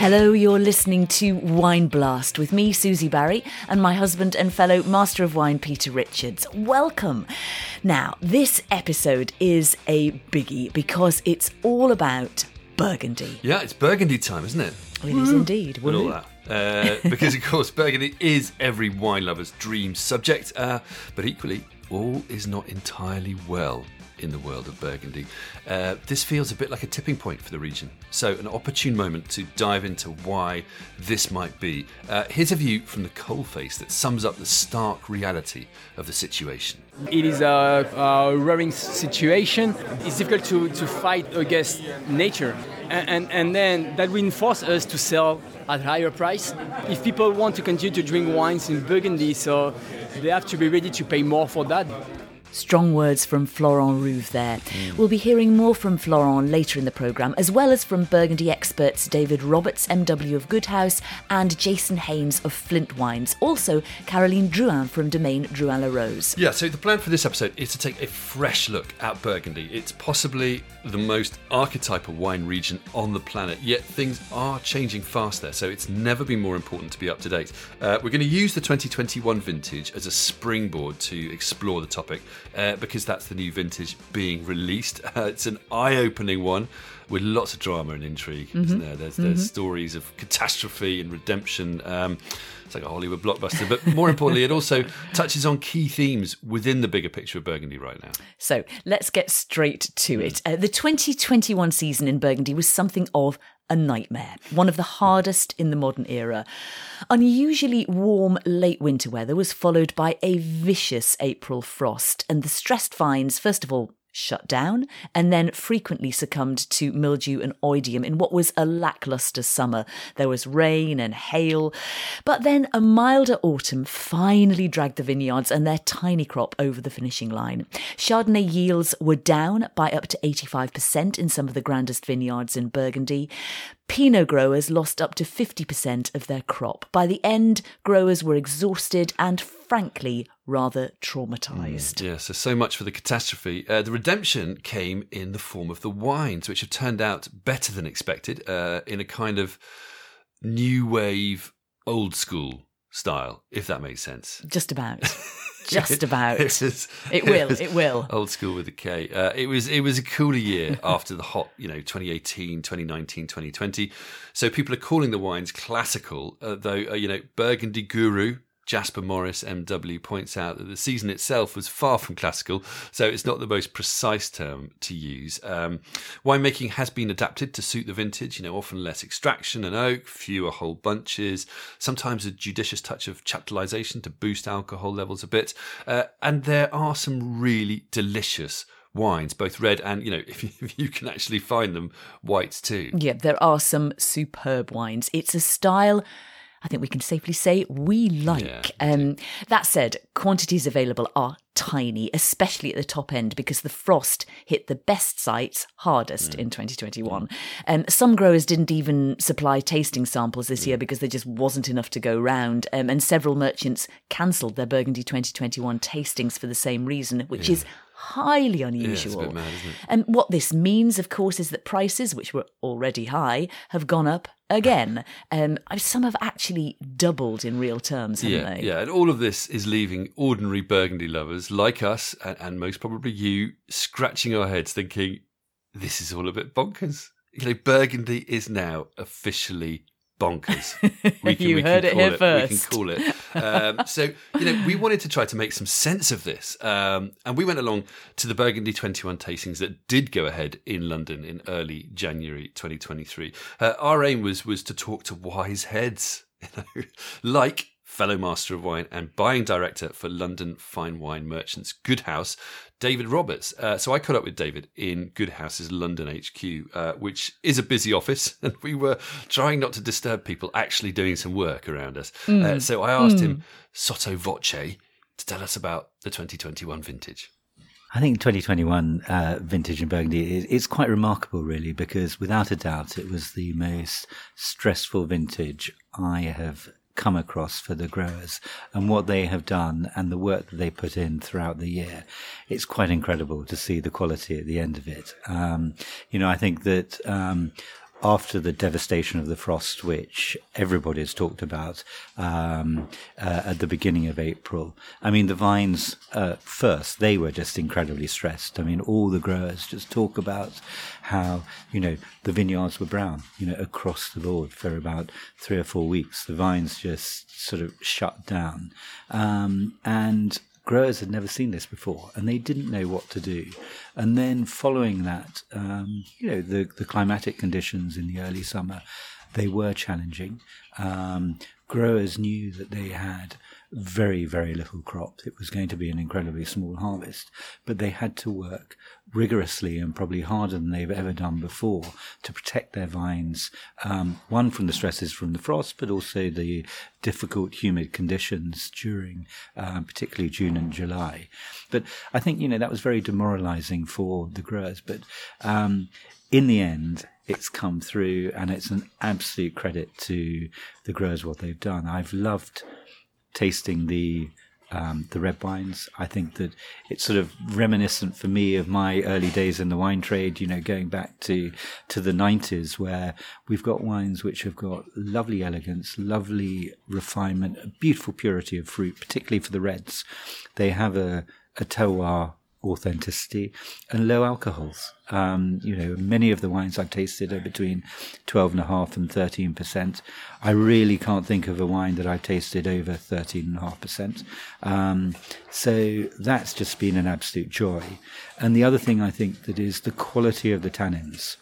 Hello, you're listening to Wine Blast with me, Susie Barrie, and my husband and fellow Master of Wine, Peter Richards. Welcome. Now, this episode is a biggie because it's all about Burgundy. Yeah, it's Burgundy time, isn't it? It is indeed. And all that. Uh, because, of course, Burgundy is every wine lover's dream subject, uh, but equally, all is not entirely well in the world of Burgundy. Uh, this feels a bit like a tipping point for the region. So, an opportune moment to dive into why this might be. Uh, here's a view from the coalface that sums up the stark reality of the situation. It is a, a roaring situation. It's difficult to, to fight against nature. And, and, and then that reinforces us to sell at higher price. If people want to continue to drink wines in Burgundy, so they have to be ready to pay more for that. Strong words from Florent Rouve there. Mm. We'll be hearing more from Florent later in the programme, as well as from Burgundy experts David Roberts, MW of Goedhuis, and Jason Haynes of Flint Wines. Also, Caroline Drouhin from Domaine Drouhin Laroze. Yeah, so the plan for this episode is to take a fresh look at Burgundy. It's possibly the most archetypal wine region on the planet, yet things are changing fast there, so it's never been more important to be up to date. Uh, we're going to use the 2021 vintage as a springboard to explore the topic uh, because that's the new vintage being released. Uh, it's an eye opening one with lots of drama and intrigue, mm-hmm. isn't there? There's, there's mm-hmm. stories of catastrophe and redemption. Um, it's like a Hollywood blockbuster, but more importantly, it also touches on key themes within the bigger picture of Burgundy right now. So let's get straight to it. Uh, the 2021 season in Burgundy was something of a nightmare, one of the hardest in the modern era. Unusually warm late winter weather was followed by a vicious April frost, and the stressed vines, first of all, shut down and then frequently succumbed to mildew and oidium in what was a lackluster summer. There was rain and hail, but then a milder autumn finally dragged the vineyards and their tiny crop over the finishing line. Chardonnay yields were down by up to 85% in some of the grandest vineyards in Burgundy. Pinot growers lost up to 50% of their crop. By the end, growers were exhausted and frankly rather traumatized. Mm, yeah, so so much for the catastrophe. Uh, the redemption came in the form of the wines, which have turned out better than expected uh, in a kind of new wave, old school style, if that makes sense. Just about. Just about. it, was, it will. It, it, will. Old school with a K. Uh, it was. It was a cooler year after the hot, you know, 2018, 2019, 2020. So people are calling the wines classical, uh, though. Uh, you know, Burgundy Guru Jasper Morris, MW, points out that the season itself was far from classical, so it's not the most precise term to use. Um, winemaking has been adapted to suit the vintage, you know, often less extraction and oak, fewer whole bunches, sometimes a judicious touch of chaptalization to boost alcohol levels a bit. Uh, and there are some really delicious wines, both red and, you know, if you, if you, can actually find them, whites too. Yeah, there are some superb wines. It's a style I think we can safely say we like. Yeah, um, that said, quantities available are tiny, especially at the top end, because the frost hit the best sites hardest mm. in 2021. Mm. Um, some growers didn't even supply tasting samples this mm. year because there just wasn't enough to go round, um, and several merchants cancelled their Burgundy 2021 tastings for the same reason, which yeah. is highly unusual. Yeah, mad, and what this means, of course, is that prices, which were already high, have gone up again. Um, some have actually doubled in real terms, haven't yeah, they? Yeah, and all of this is leaving ordinary Burgundy lovers like us, and, and most probably you, scratching our heads, thinking, "This is all a bit bonkers." You know, Burgundy is now officially bonkers. We can, you we heard it here it, first. We can call it. Um, so, you know, we wanted to try to make some sense of this. Um, and we went along to the Burgundy 21 tastings that did go ahead in London in early January 2023. Uh, our aim was, was to talk to wise heads, you know, like fellow master of wine and buying director for London Fine Wine Merchants Goedhuis, David Roberts. Uh, so I caught up with David in Goedhuis's London HQ, uh, which is a busy office, and we were trying not to disturb people actually doing some work around us. Mm. Uh, so I asked mm. him sotto voce to tell us about the 2021 vintage. I think 2021 uh, vintage in Burgundy is, is, quite remarkable, really, because without a doubt, it was the most stressful vintage I have come across for the growers and what they have done and the work that they put in throughout the year. It's quite incredible to see the quality at the end of it. Um, you know, I think that, um, after the devastation of the frost, which everybody's talked about um, uh, at the beginning of April, I mean, the vines uh, first, they were just incredibly stressed. I mean, all the growers just talk about how, you know, the vineyards were brown, you know, across the board for about three or four weeks. The vines just sort of shut down. Um, and growers had never seen this before and they didn't know what to do. And then following that, um, you know, the, the climatic conditions in the early summer, they were challenging. Um, growers knew that they had very, very little crop. It was going to be an incredibly small harvest, but they had to work rigorously and probably harder than they've ever done before to protect their vines. Um, one from the stresses from the frost, but also the difficult humid conditions during, um, particularly June and July. But I think you know that was very demoralising for the growers. But um, in the end, it's come through, and it's an absolute credit to the growers what they've done. I've loved tasting the um, the red wines. I think that it's sort of reminiscent for me of my early days in the wine trade. You know, going back to to the nineties, where we've got wines which have got lovely elegance, lovely refinement, beautiful purity of fruit, particularly for the reds. They have a a terroir authenticity and low alcohols. Um, you know, many of the wines I've tasted are between 12.5 and 13%. I really can't think of a wine that I've tasted over 13.5%. Um, so that's just been an absolute joy. And the other thing I think that is the quality of the tannins.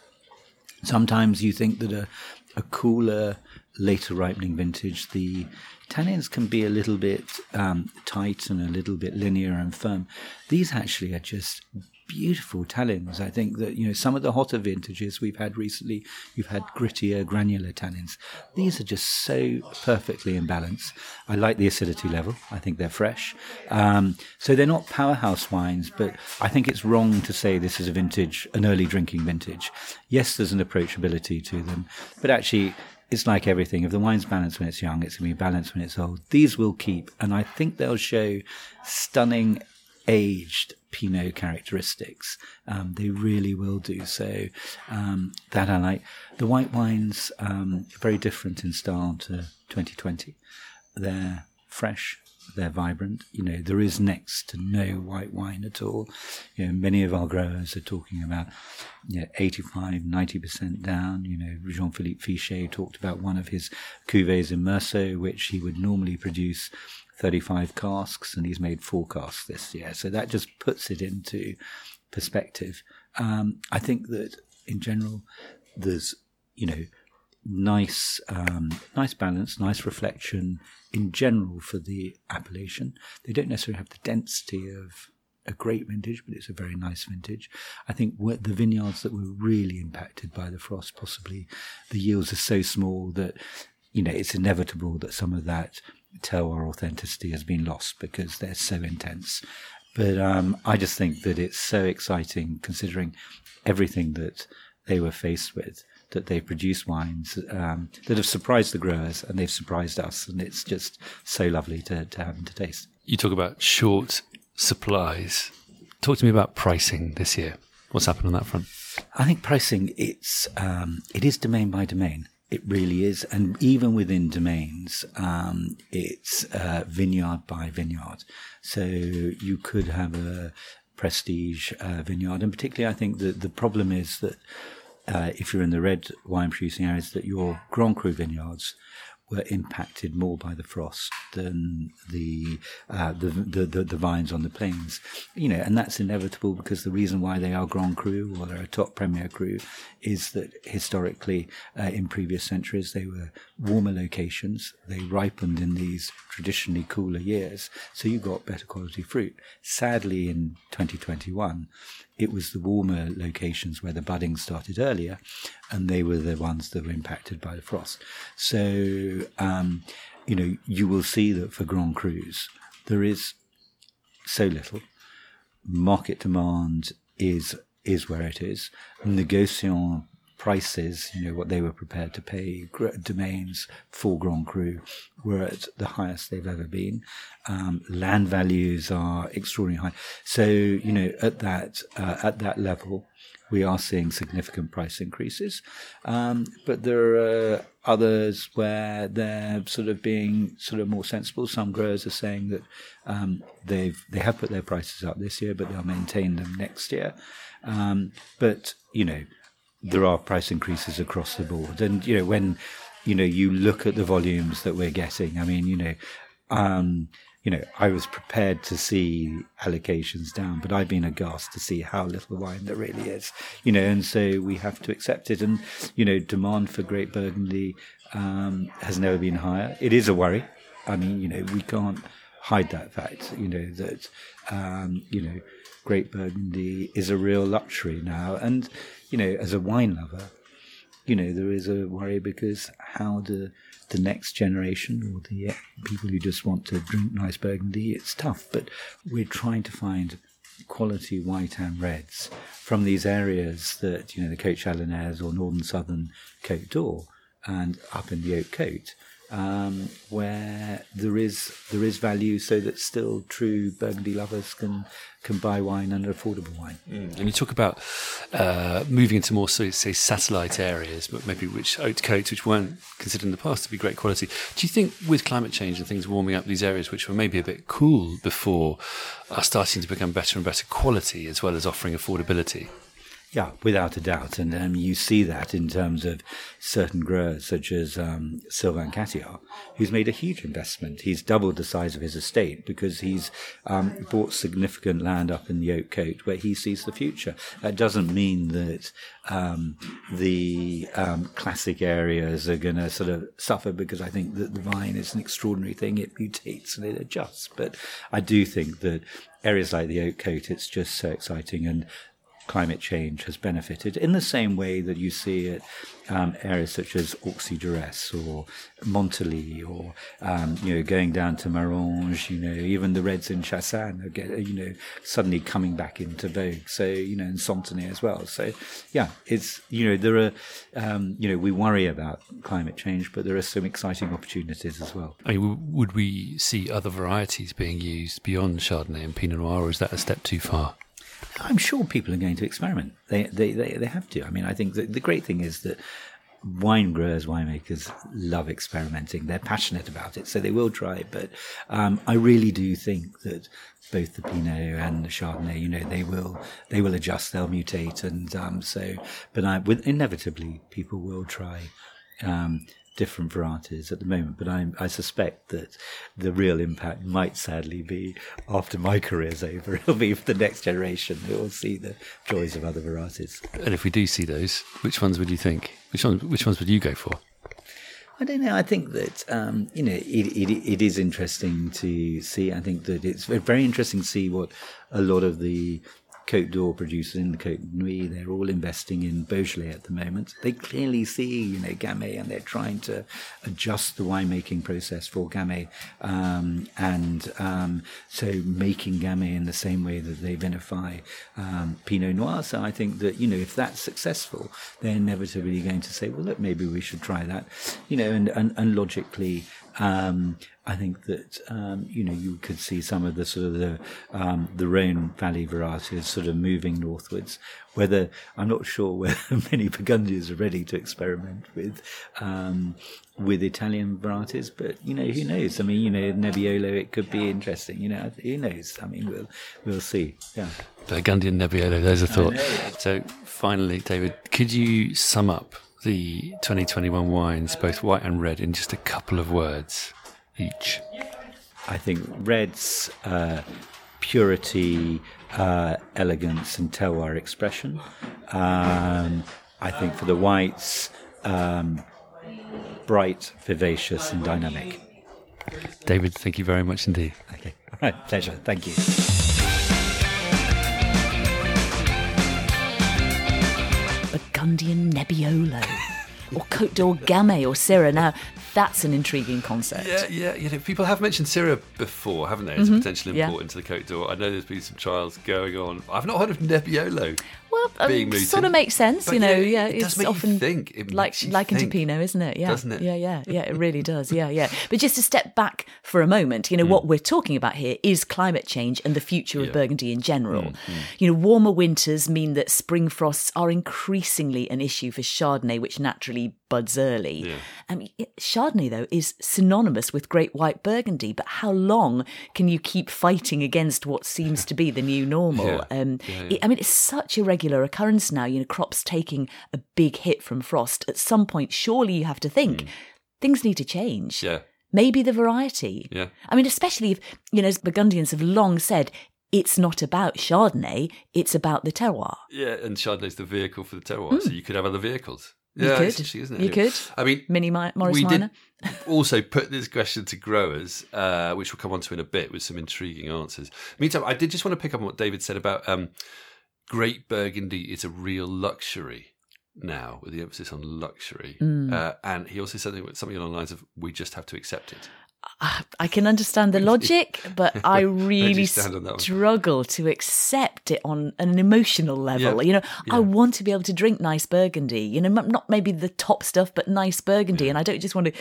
Sometimes you think that a, a cooler, later ripening vintage, the tannins can be a little bit um, tight and a little bit linear and firm. These actually are just beautiful tannins. I think that you know some of the hotter vintages we've had recently, you've had grittier, granular tannins. These are just so perfectly in balance. I like the acidity level. I think they're fresh. Um, so they're not powerhouse wines, but I think it's wrong to say this is a vintage, an early drinking vintage. Yes, there's an approachability to them, but actually it's like everything. If the wine's balanced when it's young, it's going to be balanced when it's old. These will keep, and I think they'll show stunning aged Pinot characteristics. Um, they really will do so. Um, that I like. The white wines um, are very different in style to 2020. They're fresh, they're vibrant. You know, there is next to no white wine at all. You know, many of our growers are talking about you know, 85, 90% down. You know, Jean-Philippe Fichet talked about one of his cuvées in Meursault, which he would normally produce 35 casks, and he's made four casks this year. So that just puts it into perspective. Um, I think that in general, there's, you know, nice, um, nice balance, nice reflection in general for the appellation. They don't necessarily have the density of a great vintage, but it's a very nice vintage. I think the vineyards that were really impacted by the frost, possibly the yields are so small that you know it's inevitable that some of that terroir authenticity has been lost because they're so intense. But um, I just think that it's so exciting considering everything that they were faced with that they've produced wines um, that have surprised the growers and they've surprised us. And it's just so lovely to, to have them to taste. You talk about short supplies. Talk to me about pricing this year. What's happened on that front? I think pricing it's um, it is domain by domain. It really is, and even within domains, um, it's uh, vineyard by vineyard. So you could have a prestige uh, vineyard, and particularly, I think that the problem is that uh, if you're in the red wine producing areas, that your Grand Cru vineyards were impacted more by the frost than the, uh, the, the, the, the vines on the plains. You know, and that's inevitable because the reason why they are Grand Cru or they're a top Premier Cru is that historically, uh, in previous centuries, they were warmer locations. They ripened in these traditionally cooler years, so you got better quality fruit. Sadly, in 2021, it was the warmer locations where the budding started earlier, and they were the ones that were impacted by the frost. So, um, you know, you will see that for Grand Crus, there is so little. Market demand is is where it is. Negociant prices, you know, what they were prepared to pay, domains for Grand Cru were at the highest they've ever been. Um, land values are extraordinarily high. So, you know, at that, uh, at that level, we are seeing significant price increases. Um, but there are others where they're sort of being sort of more sensible. Some growers are saying that um, they've they have put their prices up this year, but they'll maintain them next year. Um, but you know, there are price increases across the board, and you know when you know you look at the volumes that we're getting. I mean, you know. Um, you know, I was prepared to see allocations down, but I've been aghast to see how little wine there really is, you know, and so we have to accept it. And, you know, demand for Great Burgundy um, has never been higher. It is a worry. I mean, you know, we can't hide that fact, you know, that, um, you know, Great Burgundy is a real luxury now. And, you know, as a wine lover, you know, there is a worry because how do the next generation or the uh, people who just want to drink nice Burgundy, it's tough. But we're trying to find quality white and reds from these areas that, you know, the Côte Chalonnaise or northern southern Côte d'Or and up in the Haute Côte um, where there is there is value, so that still true Burgundy lovers can can buy wine and affordable wine. Mm. And you talk about uh, moving into more, so, say, satellite areas, but maybe which haute côtes which weren't considered in the past to be great quality. Do you think with climate change and things warming up, these areas which were maybe a bit cool before are starting to become better and better quality as well as offering affordability? Yeah, without a doubt. And um, you see that in terms of certain growers, such as um, Sylvain Cathiard, who's made a huge investment. He's doubled the size of his estate because he's um, bought significant land up in the Haute Côte where he sees the future. That doesn't mean that um, the um, classic areas are going to sort of suffer because I think that the vine is an extraordinary thing. It mutates and it adjusts. But I do think that areas like the Haute Côte, it's just so exciting. And climate change has benefited in the same way that you see it um, areas such as Auxey Duresses or Monthelie or um, you know going down to Maranges, you know even the Reds in Chassagne are get, you know suddenly coming back into vogue. So you know in Santenay as well. So yeah, it's you know there are um, you know we worry about climate change, but there are some exciting opportunities as well. I mean, would we see other varieties being used beyond Chardonnay and Pinot Noir, or is that a step too far? I'm sure people are going to experiment. They they they, they have to. I mean, I think the, great thing is that wine growers, winemakers love experimenting. They're passionate about it, so they will try. But um, I really do think that both the Pinot and the Chardonnay, you know, they will they will adjust, they'll mutate, and um, so. But I, with, inevitably, people will try. Um, different varieties at the moment, but I, I, suspect that the real impact might sadly be after my career's over. It'll be for the next generation who will see the joys of other varieties. And if we do see those, which ones would you think? Which ones? Which ones would you go for? I don't know. I think that um, you know it, it, it is interesting to see. I think that it's very interesting to see what a lot of the Côte d'Or producers in the Côte Nuit, they're all investing in Beaujolais at the moment. They clearly see, you know, Gamay and they're trying to adjust the winemaking process for Gamay. Um, and um, so making Gamay in the same way that they vinify um, Pinot Noir. So I think that, you know, if that's successful, they're inevitably going to say, well, look, maybe we should try that. You know, and, and, and logically, um, I think that um, you know you could see some of the sort of the um, the Rhone Valley varieties sort of moving northwards. Whether I'm not sure whether many Burgundians are ready to experiment with um, with Italian varieties, but you know who knows? I mean, you know Nebbiolo, it could be interesting. You know, who knows? I mean, we'll we'll see. Yeah. Burgundian Nebbiolo. There's a thought. So finally, David, could you sum up the 2021 wines, both white and red, in just a couple of words each? I think red's uh, purity, uh, elegance, and terroir expression. Um, I think for the whites, um, bright, vivacious, and dynamic. David, thank you very much indeed. Okay, all right, pleasure. Thank you. Burgundian Nebbiolo or Côte d'Or Gamay or Syrah. Now, that's an intriguing concept. Yeah, yeah. You know, people have mentioned Syrah before, haven't they, It's mm-hmm. a potential import yeah. into the Côte d'Or. I know there's been some trials going on. I've not heard of Nebbiolo. Well, being mooted. sort of makes sense, But, you know. yeah, Yeah, it does it's often think. It like like think, Pinot, isn't it? Yeah, doesn't it? Yeah, yeah, yeah. It really does. Yeah, yeah. But just to step back for a moment, you know, what we're talking about here is climate change and the future Yeah. of Burgundy in general. Hmm, You know, warmer winters mean that spring frosts are increasingly an issue for Chardonnay, which naturally buds early. Yeah. Chardonnay though is synonymous with Great White Burgundy, but how long can you keep fighting against what seems to be the new normal? Yeah. Um, Yeah, it- I mean, it's such a regular occurrence now. You know, crops taking a big hit from frost. At some point, surely you have to think things need to change. Hmm. Yeah, Maybe the variety. yeah. I mean, especially if you know, as Burgundians have long said, it's not about Chardonnay; it's about the terroir. Yeah, and Chardonnay's the vehicle for the terroir, so you could have other vehicles. Hmm. You could. isn't it? You could. I mean, Mini Mi- Morris we Minor. did also put this question to growers, uh, which we'll come on to in a bit with some intriguing answers. Meantime, I did just want to pick up on what David said about um, Great Burgundy is a real luxury now, with the emphasis on luxury. Mm. Uh, and he also said something something along the lines of, we just have to accept it. I can understand the logic, but I really stand on that one? struggle to accept it on an emotional level. Yeah. You know, Yeah. I want to be able to drink nice Burgundy. You know, not maybe the top stuff, but nice Burgundy, mm. and I don't just want to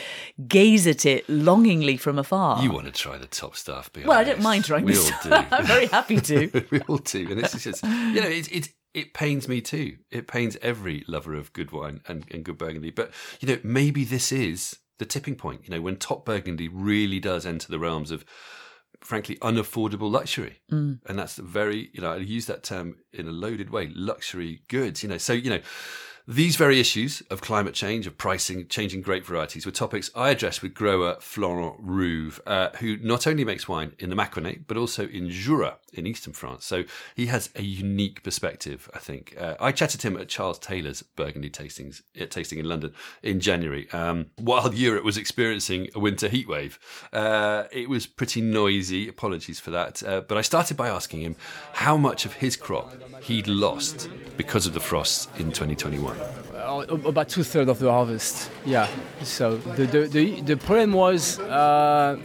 gaze at it longingly from afar. You want to try the top stuff. be well, I don't honest. mind trying we this. all do. I'm very happy to. we all do, and it's just you know it it it pains me too. It pains every lover of good wine and, and good Burgundy. But you know maybe this is the tipping point. You know when top Burgundy really does enter the realms of frankly unaffordable luxury, Mm. and that's the very you know I use that term in a loaded way, luxury goods. You know so you know. These very issues of climate change, of pricing, changing grape varieties were topics I addressed with grower Florent Rouve, uh, who not only makes wine in the Mâconnais, but also in Jura in eastern France. So he has a unique perspective, I think. Uh, I chatted to him at Charles Taylor's Burgundy tastings, uh, tasting in London in January, um, while Europe was experiencing a winter heatwave. Uh, it was pretty noisy, apologies for that. Uh, but I started by asking him how much of his crop he'd lost because of the frosts in 2021. About two thirds of the harvest. Yeah. So the the, the, the problem was uh,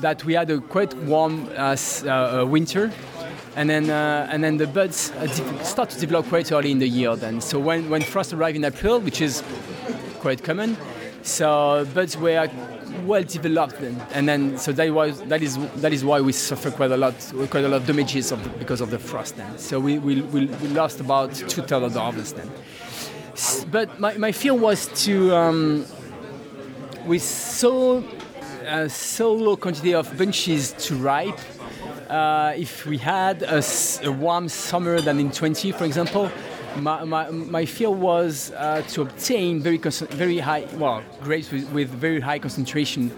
that we had a quite warm uh, uh, uh, winter, and then uh, and then the buds start to develop quite early in the year. Then so when when frost arrived in April, which is quite common, so buds were well developed then, and then so that was that is that is why we suffer quite a lot quite a lot of damages of the, because of the frost then. So we we, we, we lost about two thirds of the harvest then. But my, my fear was to um, with so uh, so low quantity of bunches to ripe. Uh, if we had a warm summer than in 20, for example, my, my, my fear was uh, to obtain very very high well grapes with, with very high concentration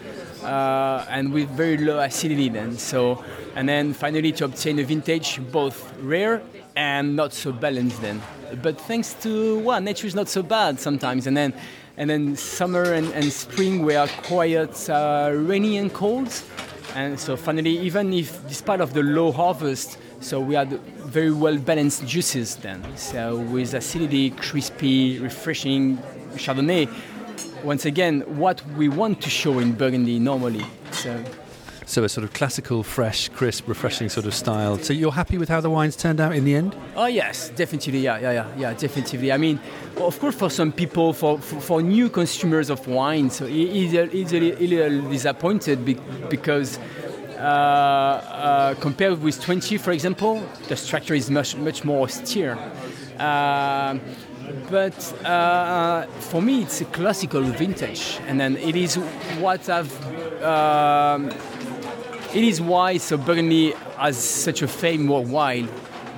uh, and with very low acidity then. So and then finally to obtain a vintage both rare and not so balanced then. But thanks to well, nature is not so bad sometimes, and then and then summer and, and spring were quite uh, rainy and cold, and so finally, even if despite of the low harvest, so we had very well balanced juices then. So with acidity, crispy, refreshing Chardonnay. Once again, what we want to show in Burgundy normally. So So a sort of classical, fresh, crisp, refreshing sort of style. So you're happy with how the wines turned out in the end? Oh yes, definitely. Yeah, yeah, yeah, yeah, definitely. I mean, of course, for some people, for for, for new consumers of wine, so he- he's a, he's a little disappointed because. Uh, uh, compared with 20, for example, the structure is much much more austere. Um but uh, for me, it's a classical vintage, and then it is what I've. Um, it is why so Burgundy has such a fame worldwide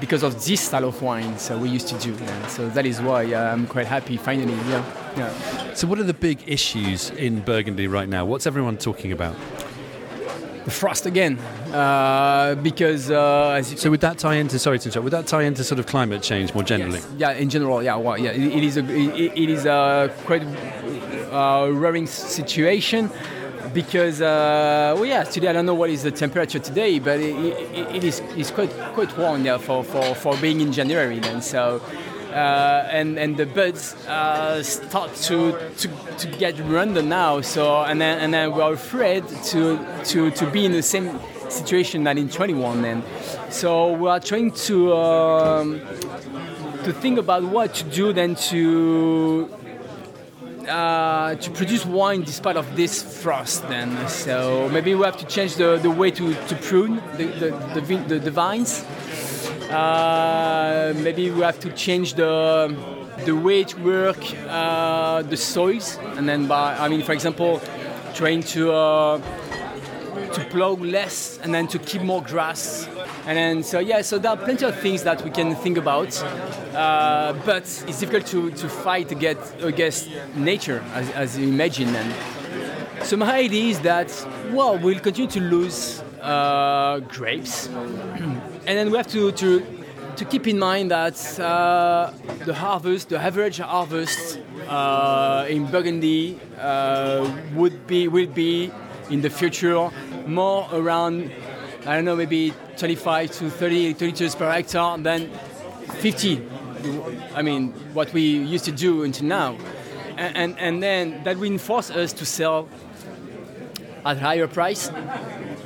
because of this style of wine. So we used to do, and so that is why uh, I'm quite happy finally. Yeah, yeah. So what are the big issues in Burgundy right now? What's everyone talking about? The frost again, uh, because uh, as you So would that tie into sorry to interrupt? Would that tie into sort of climate change more generally? Yes. Yeah, in general, yeah, well, yeah, it, it is a it, it is a quite uh, worrying situation because uh, well, yeah, today I don't know what is the temperature today, but it, it, it is it's quite quite warm for, for, for being in January then. So. Uh, and and the birds uh, start to, to, to get random now. So and then and then we're afraid to to, to be in the same situation that in 21 then. So we are trying to um, to think about what to do then to uh, to produce wine despite of this frost then. So maybe we have to change the, the way to, to prune the, the, the, the, the vines. Uh, maybe we have to change the the way to work uh, the soils. And then by I mean for example trying to uh, to plow less and then to keep more grass and then so yeah so there are plenty of things that we can think about uh, but it's difficult to, to fight against, against nature as, as you imagine. And so my idea is that well we'll continue to lose uh, grapes. And then we have to, to to keep in mind that uh, the harvest, the average harvest uh, in Burgundy uh, would be will be in the future more around I don't know maybe 25 to 30 liters per hectare and then 50. I mean what we used to do until now, and and, and then that will force us to sell at higher price,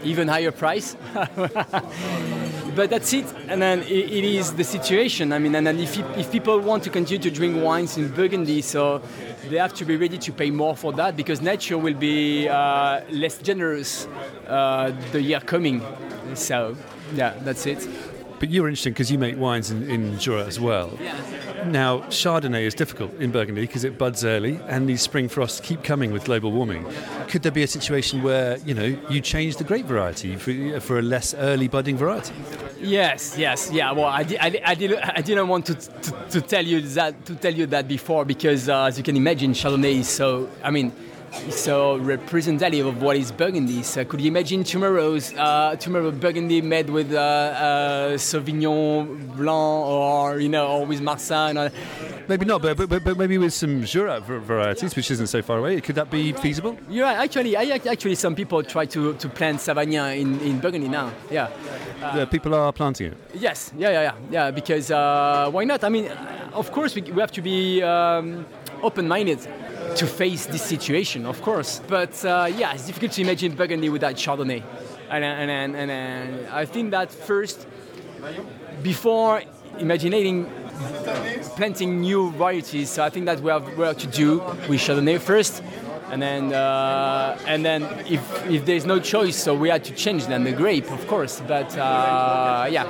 even higher price. but that's it. And then it, it is the situation. I mean, and then if, if people want to continue to drink wines in Burgundy, so they have to be ready to pay more for that because nature will be uh, less generous uh, the year coming. So, yeah, that's it. But you're interesting because you make wines in, in Jura as well. Yeah. Now, Chardonnay is difficult in Burgundy because it buds early and these spring frosts keep coming with global warming. Could there be a situation where, you know, you change the grape variety for, for a less early budding variety? Yes, yes, yeah. Well, I, di- I, di- I, didn't, I didn't want to, to, to tell you that to tell you that before because, uh, as you can imagine, Chardonnay is so. I mean, so representative of what is Burgundy. So could you imagine tomorrow's uh, tomorrow Burgundy made with uh, uh, Sauvignon Blanc or you know or with Marsanne? Or, Maybe not, but, but, but maybe with some Jura varieties, which isn't so far away. Could that be feasible? right. Actually, I, actually some people try to, to plant Savagnin in, in Burgundy now. Yeah. Uh, people are planting it. Yes, yeah, yeah, yeah, yeah. Because uh, why not? I mean, of course, we, we have to be um, open-minded to face this situation, of course. But uh, yeah, it's difficult to imagine Burgundy without Chardonnay, and and and, and, and I think that first, before imagining planting new varieties, so I think that we have work to do with Chardonnay first. And then, uh, and then, if, if there's no choice, so we had to change then the grape, of course. But uh, yeah,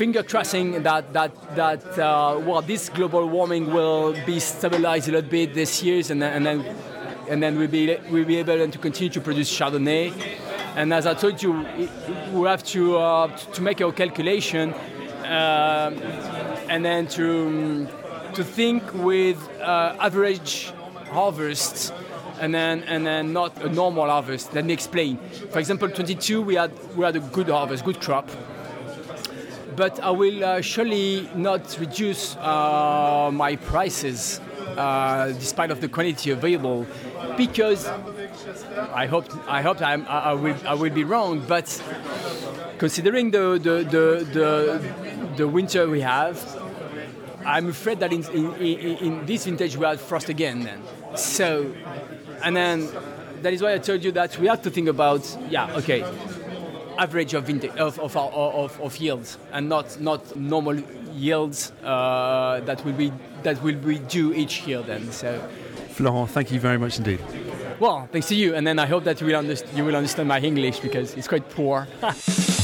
finger crossing that that that uh, well, this global warming will be stabilized a little bit this year, and then and then, and then we'll be we'll be able to continue to produce Chardonnay. And as I told you, we have to uh, to make our calculation, uh, and then to to think with uh, average harvests and then and then not a normal harvest. Let me explain. For example, 22 we had we had a good harvest, good crop. But I will uh, surely not reduce uh, my prices uh, despite of the quantity available because I hope I hope I'm, I, will I will be wrong. But considering the the, the, the, the winter we have, I'm afraid that in, in, in, this vintage we had frost again. Then so and then that is why I told you that we have to think about yeah okay average of vintage of of, of, of yields and not not normal yields uh, that will be that will be due each year then so Florent, thank you very much indeed. well thanks to you and then I hope that you will, underst- you will understand my English because it's quite poor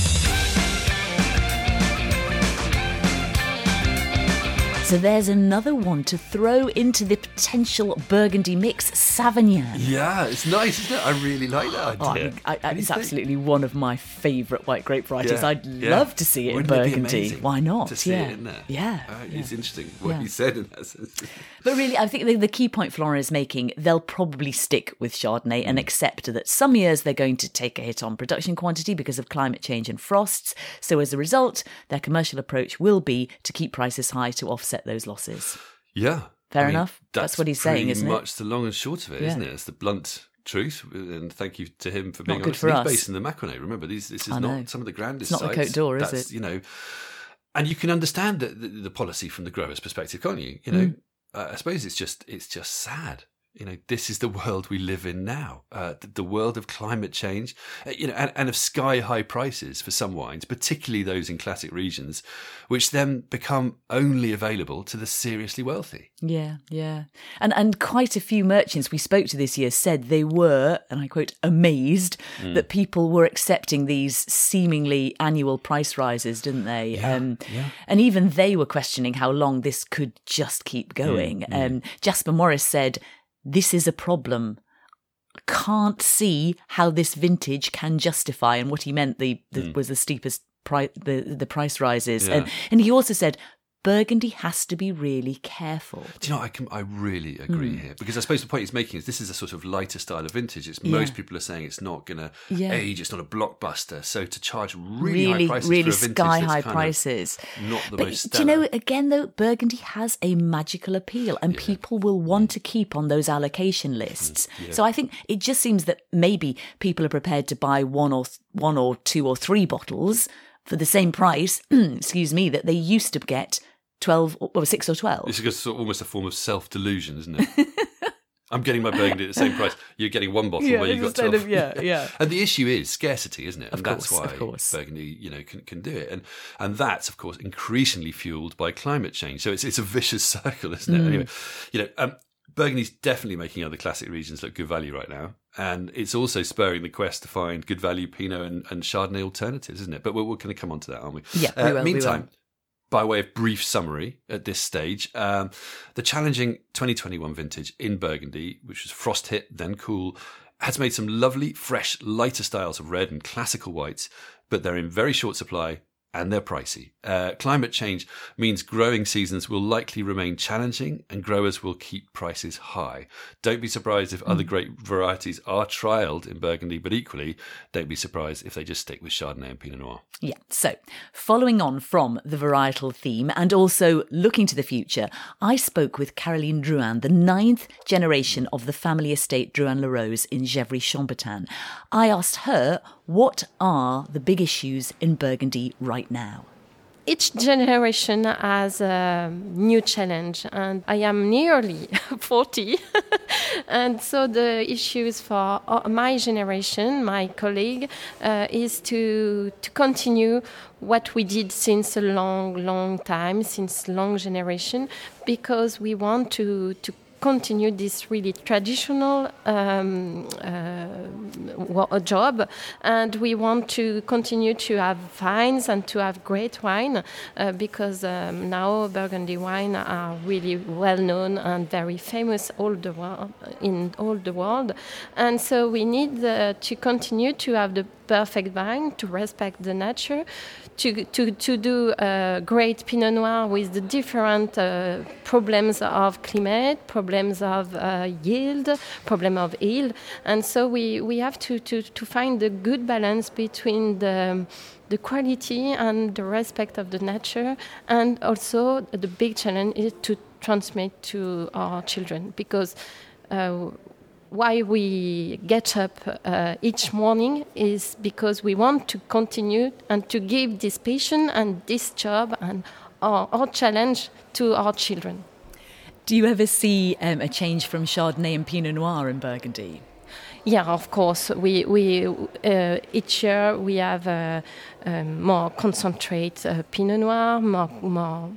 So there's another one to throw into the potential Burgundy mix, Savagnin. Yeah, it's nice, isn't it? I really like that Oh, idea. I, I, What do you it's think? absolutely one of my favourite white grape varieties. Yeah, I'd yeah. love to see it Wouldn't in it Burgundy. amazing Why not? To see yeah. it in there. Yeah. Uh. It's interesting what you said in that sense. But really, I think the, the key point Flora is making, they'll probably stick with Chardonnay Mm. and accept that some years they're going to take a hit on production quantity because of climate change and frosts. So as a result, their commercial approach will be to keep prices high to offset those losses. Yeah. Fair enough. That's what he's saying, isn't it? much the long and short of it, Yeah. not it? It's the blunt truth. And thank you to him for being good honest. for He's us. based in the Mâconnais. Remember, these, this is not some of the grandest It's not the sites. Côte d'Or, is That's, it? You know, and you can understand the, the, the policy from the grower's perspective, can't you? You know, Mm. uh, I suppose it's just it's just sad. You know, this is the world we live in now. Uh, the, the, world of climate change, uh, you know, and, and, of sky high prices for some wines, particularly those in classic regions, which then become only available to the seriously wealthy. Yeah, yeah, and and quite a few merchants we spoke to this year said they were, and I quote, amazed mm. that people were accepting these seemingly annual price rises, didn't they? Yeah, um, yeah. And even they were questioning how long this could just keep going. Mm, mm. Um, Jasper Morris said this is a problem. Can't see how this vintage can justify, and what he meant the, the mm. was the steepest price the the price rises, yeah. and and he also said Burgundy has to be really careful. Do you know? I can, I really agree mm. here because I suppose the point he's making is this is a sort of lighter style of vintage. It's yeah. most people are saying it's not going to yeah. age. It's not a blockbuster. So to charge really, really high prices really for a vintage sky high prices, not the but most. Do you know? Again, though, Burgundy has a magical appeal, and yeah. people will want to keep on those allocation lists. Mm, so I think it just seems that maybe people are prepared to buy one or one or two or three bottles for the same price, excuse me, that they used to get 12 or 6 or 12. It's almost a form of self delusion, isn't it? I'm getting my burgundy at the same price. You're getting one bottle yeah, where you've got 12. Of, yeah, yeah. and the issue is scarcity, isn't it? And of that's course, why course. Burgundy, you know, can, can do it. And and that's of course increasingly fueled by climate change. So it's it's a vicious circle, isn't it? Mm. Anyway, you know, um, Burgundy's definitely making other classic regions look good value right now. And it's also spurring the quest to find good value Pinot and, and Chardonnay alternatives, isn't it? But we're, we're going to come on to that, aren't we? Yeah. Uh, we will, meantime, by way of brief summary at this stage, um, the challenging 2021 vintage in Burgundy, which was frost hit, then cool, has made some lovely, fresh, lighter styles of red and classical whites, but they're in very short supply and they're pricey. Uh, climate change means growing seasons will likely remain challenging and growers will keep prices high. Don't be surprised if other great varieties are trialled in Burgundy, but equally, don't be surprised if they just stick with Chardonnay and Pinot Noir. Yeah, so following on from the varietal theme and also looking to the future, I spoke with Caroline Drouhin, the ninth generation of the family estate Drouhin Laroze in Gevrey Chambertin. I asked her what are the big issues in Burgundy right now? each generation has a new challenge, and I am nearly 40. and so the issues for my generation, my colleague, uh, is to, to continue what we did since a long, long time, since long generation, because we want to, to continue this really traditional um, uh, job, and we want to continue to have vines and to have great wine uh, because um, now Burgundy wine are really well known and very famous all the world, in all the world, and so we need uh, to continue to have the perfect vine to respect the nature to, to, to do a great Pinot Noir with the different uh, problems of climate, problems of uh, yield, problem of yield. And so we, we have to, to, to find the good balance between the, the quality and the respect of the nature. And also the big challenge is to transmit to our children because uh, why we get up uh, each morning is because we want to continue and to give this passion and this job and our, our challenge to our children. Do you ever see um, a change from Chardonnay and Pinot Noir in Burgundy? Yeah, of course. We we uh, each year we have uh, um, more concentrate uh, Pinot Noir, more more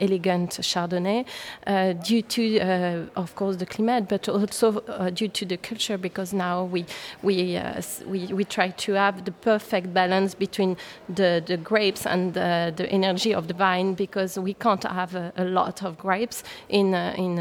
elegant Chardonnay uh, due to, uh, of course, the climate, but also due to the culture, because now we we we, we try to have the perfect balance between the, the grapes and the, the energy of the vine, because we can't have a, a lot of grapes in in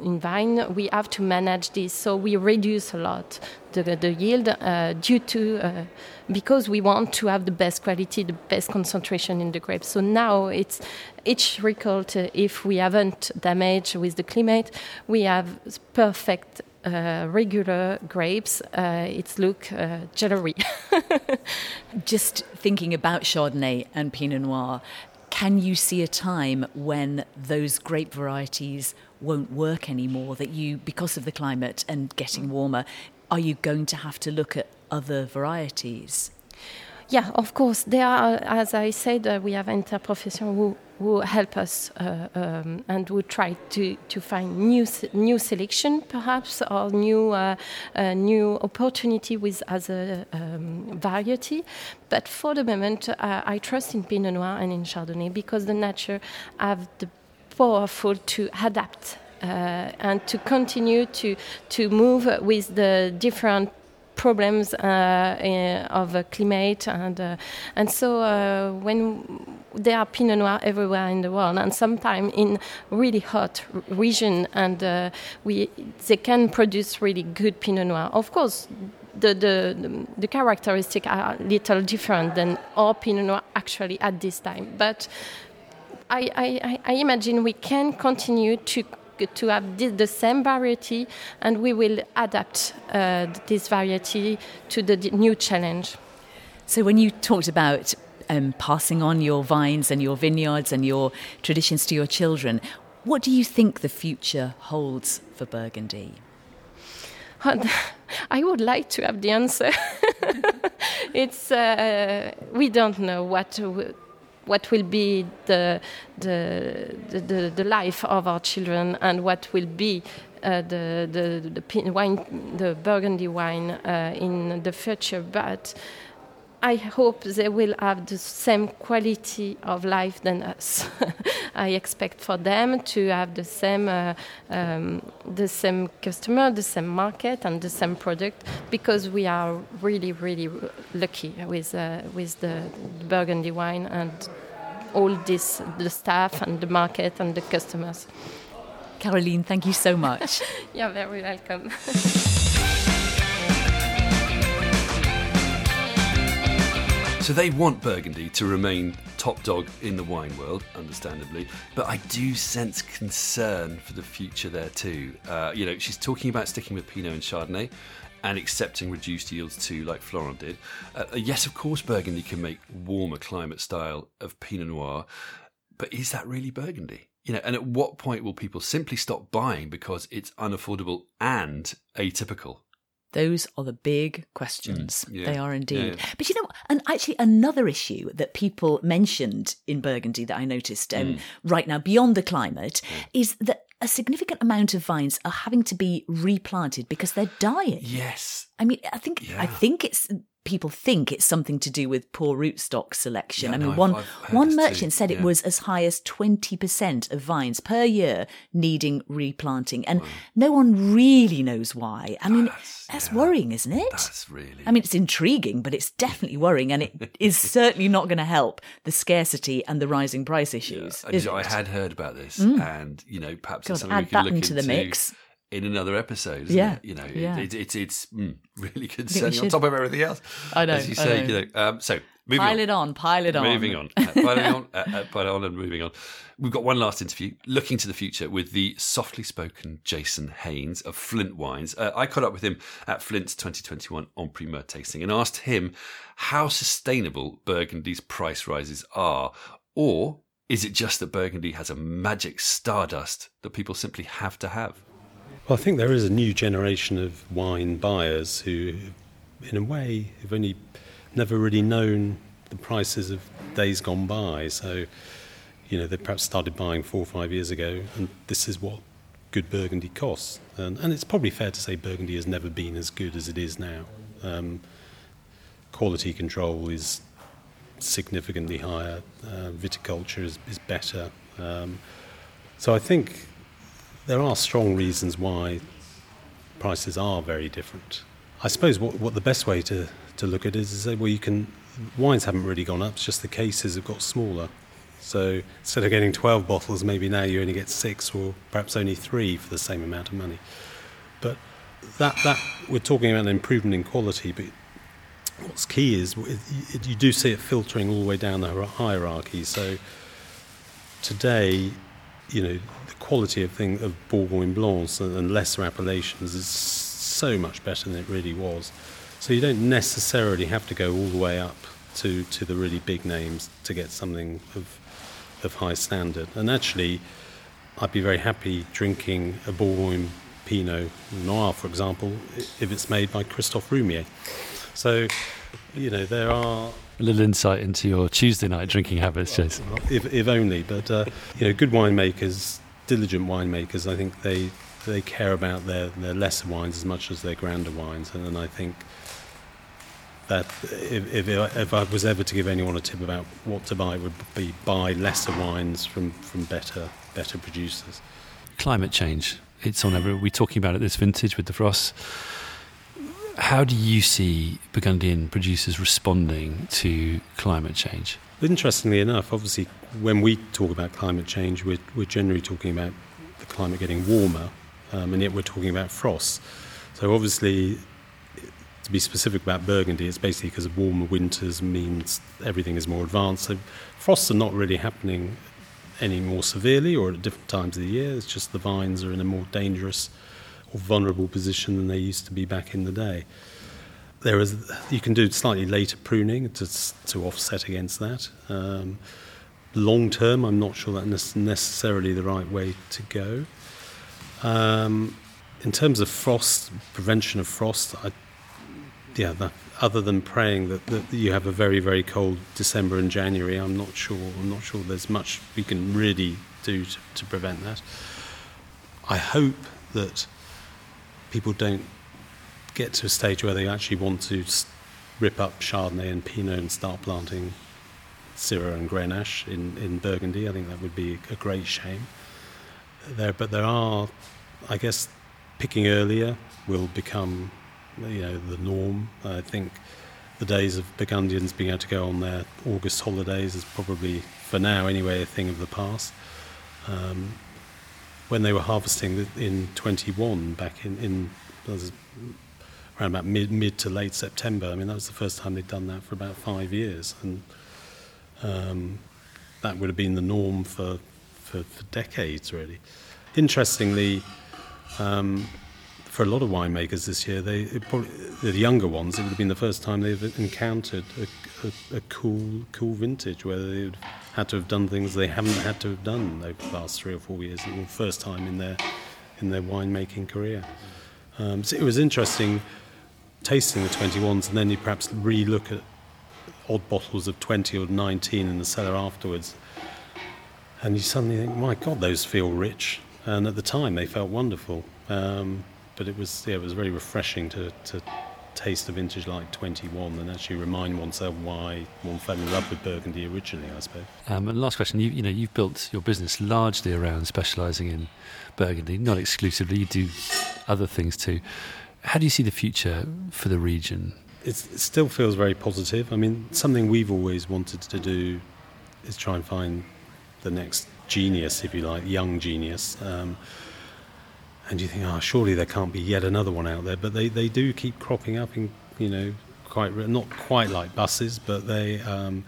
in vine. We have to manage this, so we reduce a lot the, the yield uh, due to uh, because we want to have the best quality, the best concentration in the grapes. So now it's each record. Uh, if we haven't damaged with the climate, we have perfect. Uh, regular grapes, uh, it's look uh, jewelry. Just thinking about Chardonnay and Pinot Noir, can you see a time when those grape varieties won't work anymore that you because of the climate and getting warmer are you going to have to look at other varieties? Yeah, of course. There are, as I said, uh, we have interprofession who who help us uh, um, and who try to, to find new new selection perhaps or new uh, uh, new opportunity with other um, variety. But for the moment, uh, I trust in Pinot Noir and in Chardonnay because the nature have the powerful to adapt uh, and to continue to to move with the different problems uh, of climate and uh, and so uh, when there are Pinot Noir everywhere in the world and sometimes in really hot region and uh, we they can produce really good Pinot Noir. Of course, the, the, the characteristics are a little different than our Pinot Noir actually at this time. But I, I, I imagine we can continue to to have the same variety, and we will adapt uh, this variety to the new challenge. So, when you talked about um, passing on your vines and your vineyards and your traditions to your children, what do you think the future holds for Burgundy? I would like to have the answer. it's uh, we don't know what what will be the, the, the, the, life of our children and what will be uh, the, the, the, wine, the Burgundy wine uh, in the future. But I hope they will have the same quality of life than us. I expect for them to have the same, uh, um, the same customer, the same market, and the same product because we are really, really lucky with uh, with the Burgundy wine and all this, the staff and the market and the customers. Caroline, thank you so much. You're very welcome. So they want Burgundy to remain top dog in the wine world, understandably, but I do sense concern for the future there too. Uh, you know, she's talking about sticking with Pinot and Chardonnay and accepting reduced yields too, like Florent did. Uh, yes, of course, Burgundy can make warmer climate style of Pinot Noir, but is that really Burgundy? You know, and at what point will people simply stop buying because it's unaffordable and atypical? Those are the big questions. Mm, yeah, they are indeed. Yeah, yeah. But you know, and actually, another issue that people mentioned in Burgundy that I noticed um, mm. right now, beyond the climate, is that a significant amount of vines are having to be replanted because they're dying. Yes. I mean, I think I think it's people think it's something to do with poor rootstock selection. Yeah, I mean, no, one I've, I've one merchant too. said yeah. it was as high as twenty percent of vines per year needing replanting, and wow. no one really knows why. I mean, that's, that's yeah, worrying, isn't it? That's really. I mean, it's intriguing, but it's definitely worrying, and it is certainly not going to help the scarcity and the rising price issues. I, I had heard about this, mm. and you know, perhaps God, it's something add we can that look into the mix in another episode. yeah, it? you know, yeah. it, it, it's it's mm, really concerning on top of everything else. I know, as you say. know. You know, um, so moving pile on. it on, pile it on. Moving on, uh, piling on, uh, uh, on, and moving on. We've got one last interview, looking to the future with the softly spoken Jason Haynes of Flint Wines. Uh, I caught up with him at Flint's 2021 En Primeur tasting and asked him how sustainable Burgundy's price rises are, or is it just that Burgundy has a magic stardust that people simply have to have? Well, I think there is a new generation of wine buyers who, in a way, have only never really known the prices of days gone by. So, you know, they perhaps started buying four or five years ago, and this is what good Burgundy costs. And, and it's probably fair to say Burgundy has never been as good as it is now. Um, quality control is significantly higher, uh, viticulture is, is better. Um, so I think there are strong reasons why prices are very different. I suppose what, what the best way to, to look at it is say, well, you can, wines haven't really gone up, it's just the cases have got smaller. So instead of getting 12 bottles, maybe now you only get six or perhaps only three for the same amount of money. But that, that we're talking about an improvement in quality, but what's key is you do see it filtering all the way down the hierarchy. So today, you know, quality of thing of Bourgogne Blancs and, and lesser appellations is so much better than it really was. So you don't necessarily have to go all the way up to, to the really big names to get something of of high standard. And actually, I'd be very happy drinking a Bourgogne Pinot Noir, for example, if it's made by Christophe Roumier. So, you know, there are a little insight into your Tuesday night drinking habits, Jason. If, if only, but uh, you know, good winemakers, diligent winemakers, I think they they care about their, their lesser wines as much as their grander wines, and, and I think that if, if, if I was ever to give anyone a tip about what to buy, it would be buy lesser wines from, from better better producers. Climate change. It's on every. We're talking about it this vintage with the frost. How do you see Burgundian producers responding to climate change? Interestingly enough, obviously, when we talk about climate change, we're, we're generally talking about the climate getting warmer, um, and yet we're talking about frost. So, obviously, to be specific about Burgundy, it's basically because warmer winters means everything is more advanced. So, frosts are not really happening any more severely or at different times of the year. It's just the vines are in a more dangerous or vulnerable position than they used to be back in the day. There is you can do slightly later pruning to to offset against that. Um, long term, I'm not sure that's necessarily the right way to go. Um, in terms of frost prevention of frost, I, yeah, other than praying that, that you have a very very cold December and January, I'm not sure. I'm not sure there's much we can really do to, to prevent that. I hope that people don't get to a stage where they actually want to rip up Chardonnay and Pinot and start planting Syrah and Grenache in, in Burgundy. I think that would be a great shame. There, but there are, I guess, picking earlier will become, you know, the norm. I think the days of Burgundians being able to go on their August holidays is probably, for now anyway, a thing of the past. Um, when they were harvesting in 21 back in, in around about mid, mid to late September. I mean, that was the first time they'd done that for about five years. And um, that would have been the norm for, for, for decades, really. Interestingly, um, for a lot of winemakers this year, they probably, the younger ones, it would have been the first time they've encountered a, a, a cool, cool vintage where they would had to have done things they haven't had to have done over the last three or four years. It was the first time in their in their winemaking career. Um, so it was interesting tasting the 21s, and then you perhaps re-look at odd bottles of 20 or 19 in the cellar afterwards, and you suddenly think, my God, those feel rich. And at the time, they felt wonderful. Um, but it was yeah, it was very refreshing to, to taste a vintage like 21 and actually remind oneself why one fell in love with Burgundy originally, I suppose. Um, and last question, you, you know, you've built your business largely around specialising in Burgundy, not exclusively. You do other things too. How do you see the future for the region? It's, it still feels very positive. I mean, something we've always wanted to do is try and find the next genius, if you like, young genius. Um, and you think, oh, surely there can't be yet another one out there. But they, they do keep cropping up in, you know, quite not quite like buses, but they um,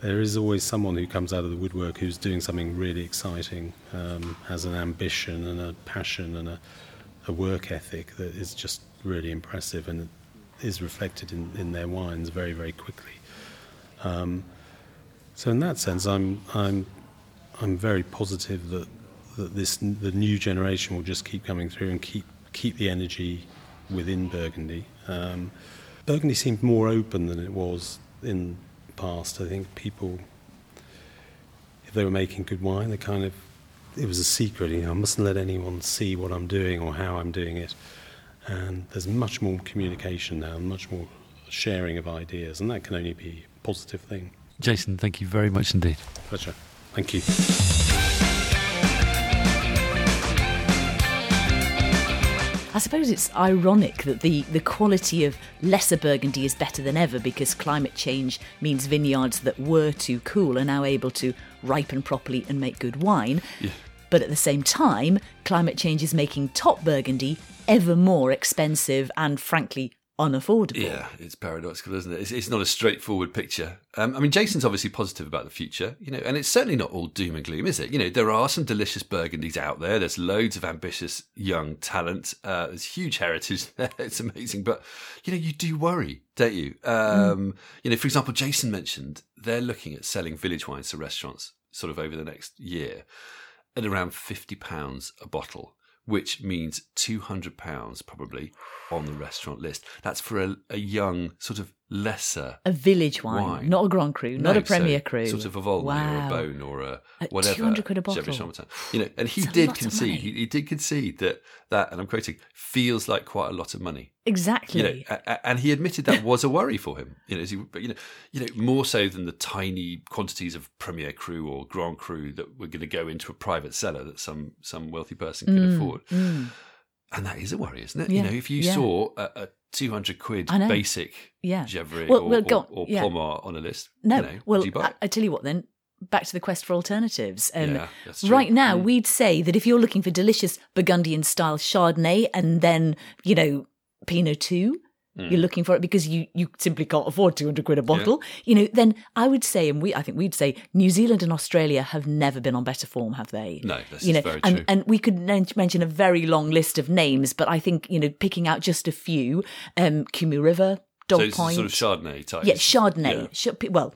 there is always someone who comes out of the woodwork who's doing something really exciting, um, has an ambition and a passion and a, a work ethic that is just really impressive and is reflected in, in their wines very very quickly. Um, so in that sense, I'm I'm I'm very positive that that this the new generation will just keep coming through and keep keep the energy within Burgundy. Um, Burgundy seemed more open than it was in the past. I think people, if they were making good wine, they kind of it was a secret. You know, I mustn't let anyone see what I'm doing or how I'm doing it. And there's much more communication now, much more sharing of ideas, and that can only be a positive thing. Jason, thank you very much indeed. Pleasure. Thank you. I suppose it's ironic that the, the quality of lesser Burgundy is better than ever because climate change means vineyards that were too cool are now able to ripen properly and make good wine. Yeah. But at the same time, climate change is making top Burgundy ever more expensive and, frankly, unaffordable. Yeah, it's paradoxical, isn't it? It's, it's not a straightforward picture. Um, I mean, Jason's obviously positive about the future, you know, and it's certainly not all doom and gloom, is it? You know, there are some delicious Burgundies out there. There's loads of ambitious young talent. Uh, there's huge heritage there. It's amazing, but you know, you do worry, don't you? Um, mm. You know, for example, Jason mentioned they're looking at selling village wines to restaurants sort of over the next year at around fifty pounds a bottle which means £200 probably on the restaurant list. That's for a, a young, sort of lesser A village wine, Wine. not a Grand Cru, No, not a Premier so Cru. Sort of a Volnay or a Beaune or a At whatever. 200 quid a bottle. You know, and he did concede. He, he did concede that that, and I'm quoting, feels like quite a lot of money. Exactly. You know, and he admitted that was a worry for him. You know, as he, but you know, you know, more so than the tiny quantities of Premier Cru or Grand Cru that were going to go into a private cellar that some some wealthy person could Mm, afford. mm. And that is a worry, isn't it? Yeah, You know, if you yeah. saw a, a 200 quid basic Yeah. Gevrey Well, or, well, or, on. or Yeah. Pommard on a list, No, you know, well, would you buy I? I tell you what then. Back to the quest for alternatives. Um, Yeah, right now, Mm. we'd say that if you're looking for delicious Burgundian style Chardonnay and then, you know, Pinot too, Mm. you're looking for it because you, you simply can't afford 200 quid a bottle, you know, then I would say, and we I think we'd say, New Zealand and Australia have never been on better form, have they? No, this you know, very and, true. and we could mention a very long list of names, but I think, you know, picking out just a few, um, Kumeu River, Dog so it's Point. sort of Chardonnay type. Yeah, Chardonnay. Ch- well,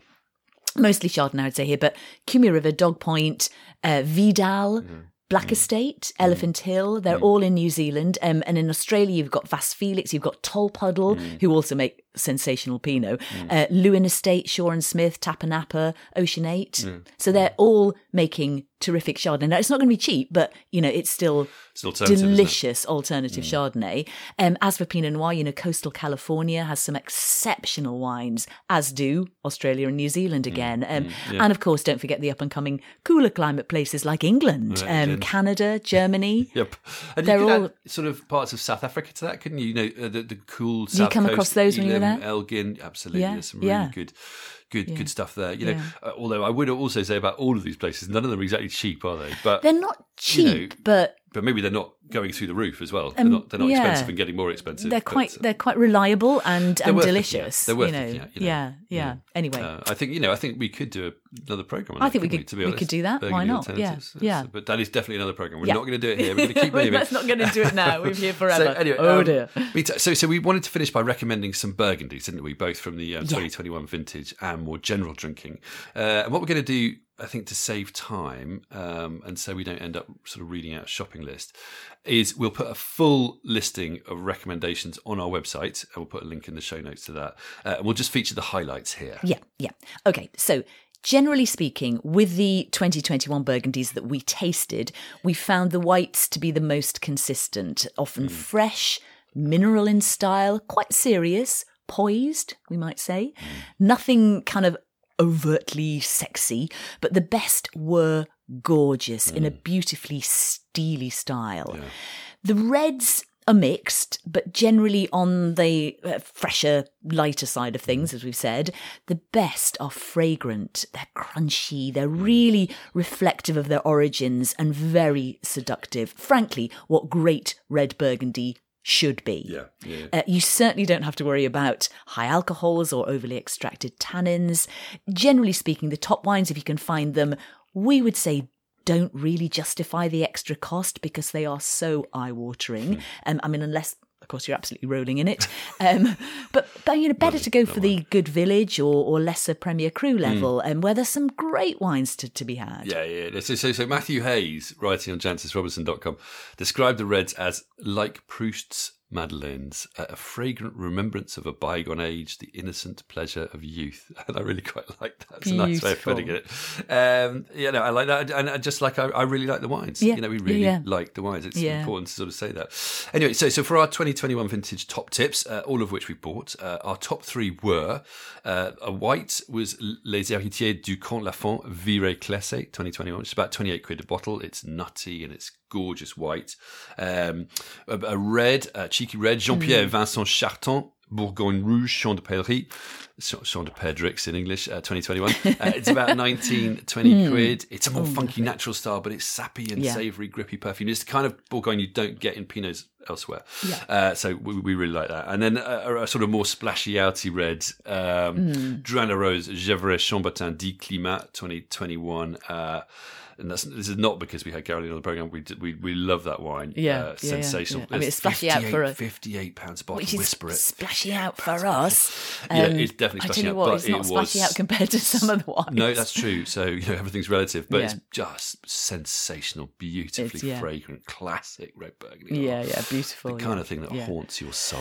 mostly Chardonnay, I'd say here, but Kumeu River, Dog Point, uh, Vidal, Mm-hmm. Black Estate, Elephant Hill, they're all in New Zealand. Um, and in Australia, you've got Vasse Felix, you've got Tolpuddle, Mm. who also make sensational Pinot, uh, Leeuwin Estate, Shaw and Smith, Tapanapa, Ocean 8. Mm. So they're all making terrific Chardonnay. Now, it's not going to be cheap, but, you know, it's still It's an alternative, it? delicious alternative Chardonnay. Um, as for Pinot Noir, you know, coastal California has some exceptional wines, as do Australia and New Zealand Mm, again. Um, And of course, don't forget the up and coming cooler climate places like England, um, Canada, Germany. Yep. And They're all- add sort of parts of South Africa to that, couldn't you? You know, uh, the, the cool South you come Coast, across those when you were Elim, there? Elgin, absolutely. Yeah, There's some really yeah. good, good, good stuff there. You know, Yeah. uh, although I would also say about all of these places, none of them are exactly cheap, are they? But They're not You know, cheap, but but maybe they're not going through the roof as well. Um, they're not, they're not yeah. expensive and getting more expensive. they're but, quite uh, they're quite reliable and, and delicious. They're worth you know. looking at, you know. Yeah, yeah. Anyway. Uh, I think you know. I think we could do another program. On I that, think we could- To be honest. we could do that. Why not? Yeah. That's- yeah. But that is definitely another program. We're Yeah. not going to do it here. We're going to keep moving. Let's not to do it now. We're here forever. So anyway, oh um, dear. So, so we wanted to finish by recommending some Burgundies, didn't we? Both from the um, 2021 vintage and more general drinking. Uh, and what we're going to do, I think, to save time, um, and so we don't end up sort of reading out a shopping list, is we'll put a full listing of recommendations on our website, and we'll put a link in the show notes to that. Uh, and we'll just feature the highlights here. Yeah, yeah. Okay, so generally speaking, with the 2021 Burgundies that we tasted, we found the whites to be the most consistent, often fresh, mineral in style, quite serious, poised, we might say. Mm. Nothing kind of overtly sexy, but the best were gorgeous in a mm. beautifully steely style. The reds are mixed, but generally on the uh, fresher, lighter side of things, mm. as we've said. The best are fragrant, they're crunchy, they're really reflective of their origins and very seductive. Frankly, what great red burgundy should be. Yeah, yeah. Uh, you certainly don't have to worry about high alcohols or overly extracted tannins. Generally speaking, the top wines, if you can find them, we would say don't really justify the extra cost because they are so eye watering. Um, I mean, unless. Of course, you're absolutely rolling in it, um, but but you know, better to go for the good village or, or lesser Premier Cru level, and where there's some great wines to, to be had. Yeah, yeah. So, so, so Matthew Hayes, writing on jancisrobinson.com, described the Reds as like Proust's Madeleines, a fragrant remembrance of a bygone age, the innocent pleasure of youth. And I really quite like that. It's a nice way of putting it. Um, you know, I like that. And I just like, I, I really like the wines. Yeah, You know, we really yeah. like the wines. It's Yeah. important to sort of say that. Anyway, so so for our 2021 vintage top tips, uh, all of which we bought, uh, our top three were uh, a white was Les Héritiers du Comte Lafon Viré Clessé 2021, which is about 28 quid a bottle. It's nutty and it's gorgeous white. Um, a, a red, a cheeky red, Jean Pierre Vincent Charton. Bourgogne Rouge, Champ de Champ de Perdrix in English, uh, 2021. Uh, it's about 19, 20 quid. It's a more funky, natural style, but it's sappy and Yeah. savoury, grippy perfume. It's the kind of Bourgogne you don't get in Pinots elsewhere. Yeah. Uh, so we, we really like that. And then a, a sort of more splashy, outy red, um, Laroze, Gevrey Chambertin, D Climat 2021. And that's this is not because we had Caroline on the program. We did, we we love that wine. Yeah, uh, yeah, yeah, sensational. yeah. I mean, it's splashy out for a- fifty-eight pounds a bottle. which is Whisper it. splashing out for us. Yeah, Um, it's definitely I splashing out, what, but it's not it splashing was- out compared to some of the wines. No, that's true. So you know everything's relative, but it's just sensational, beautifully yeah. fragrant, classic red burgundy. Yeah, Oh, yeah, beautiful. The kind of thing that yeah. haunts your soul.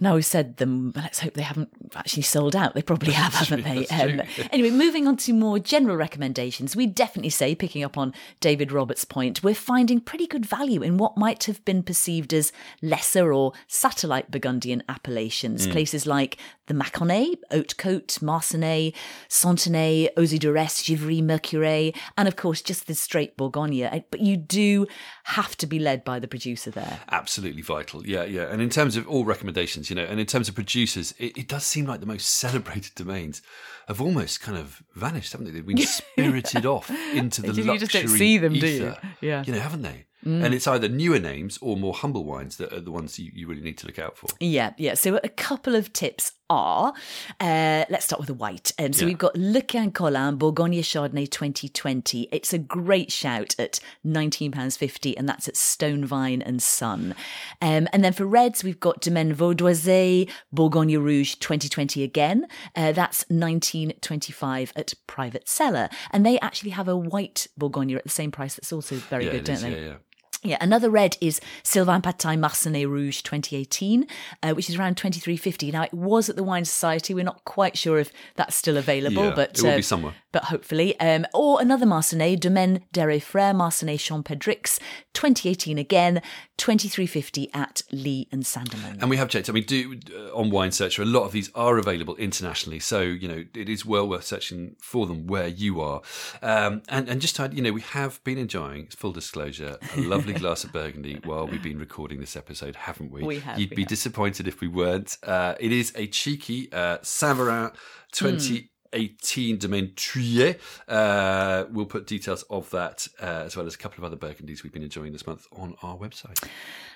Now we've said them, let's hope they haven't actually sold out. They probably have, haven't they? Um, anyway, moving on to more general recommendations, we definitely say, picking up on David Roberts' point, we're finding pretty good value in what might have been perceived as lesser or satellite Burgundian appellations. Hmm. Places like the Mâconnais, Haute-Côte, Marsannay, Santenay, Osy de Givry, Mercurey, and of course just the straight Bourgogne. But you do have to be led by the producer there. Absolutely vital. Yeah, yeah. And in terms of all recommendations, you know, and in terms of producers, it, it does seem like the most celebrated domains have almost kind of vanished, haven't they? They've been spirited off into the You luxury You just don't see them, do you? Yeah. You know, haven't they? Mm. And it's either newer names or more humble wines that are the ones you, you really need to look out for. Yeah, yeah. So a couple of tips are, uh, let's start with the white. Um, so Yeah. we've got Le Colin Bourgogne Chardonnay 2020. It's a great shout at £19.50 and that's at Stone Vine and Sun. Um, and then for reds, we've got Domaine Vaudoisey Bourgogne Rouge 2020 again. Uh, that's 19.25 at Private Cellar. And they actually have a white Bourgogne at the same price that's also very yeah, good, don't is, they? Yeah, yeah. Another red is Sylvain Patin Marsannay Rouge 2018, uh, which is around 23.50. Now, it was at the Wine Society. We're not quite sure if that's still available, Yeah, but it will uh, be somewhere. But hopefully, um, or another Marsannay, Domaine Derey Frères Marsannay Champedrix 2018 again, 23.50 at Lea and Sandeman. And we have checked. I mean, do uh, on Wine Searcher, a lot of these are available internationally. So you know, it is well worth searching for them where you are. Um, and and just to add, you know, we have been enjoying full disclosure a lovely glass of Burgundy while we've been recording this episode, haven't we? We have, You'd we be have. disappointed if we weren't. Uh, it is a cheeky uh, Verin twenty. 18 Domaine Trier. Uh, we'll put details of that uh, as well as a couple of other Burgundies we've been enjoying this month on our website.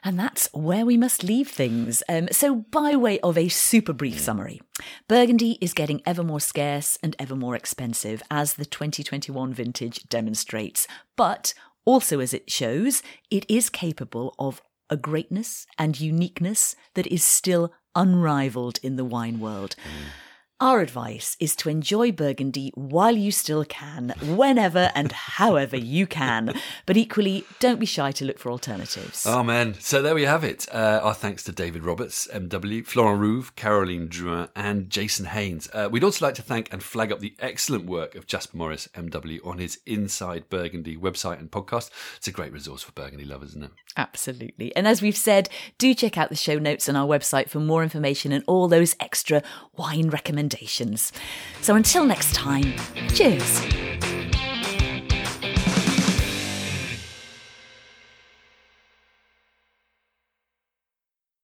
And that's where we must leave things. Um, so, by way of a super brief summary, Burgundy is getting ever more scarce and ever more expensive, as the 2021 vintage demonstrates. But also, as it shows, it is capable of a greatness and uniqueness that is still unrivaled in the wine world. Mm. Our advice is to enjoy Burgundy while you still can, whenever and however you can. But equally, don't be shy to look for alternatives. Oh man! So there we have it. Uh, our thanks to David Roberts, MW, Florent Rouve, Caroline Drouhin, and Jason Haynes. Uh, we'd also like to thank and flag up the excellent work of Jasper Morris, MW, on his Inside Burgundy website and podcast. It's a great resource for Burgundy lovers, isn't it? Absolutely. And as we've said, do check out the show notes on our website for more information and all those extra wine recommendations. So until next time, cheers.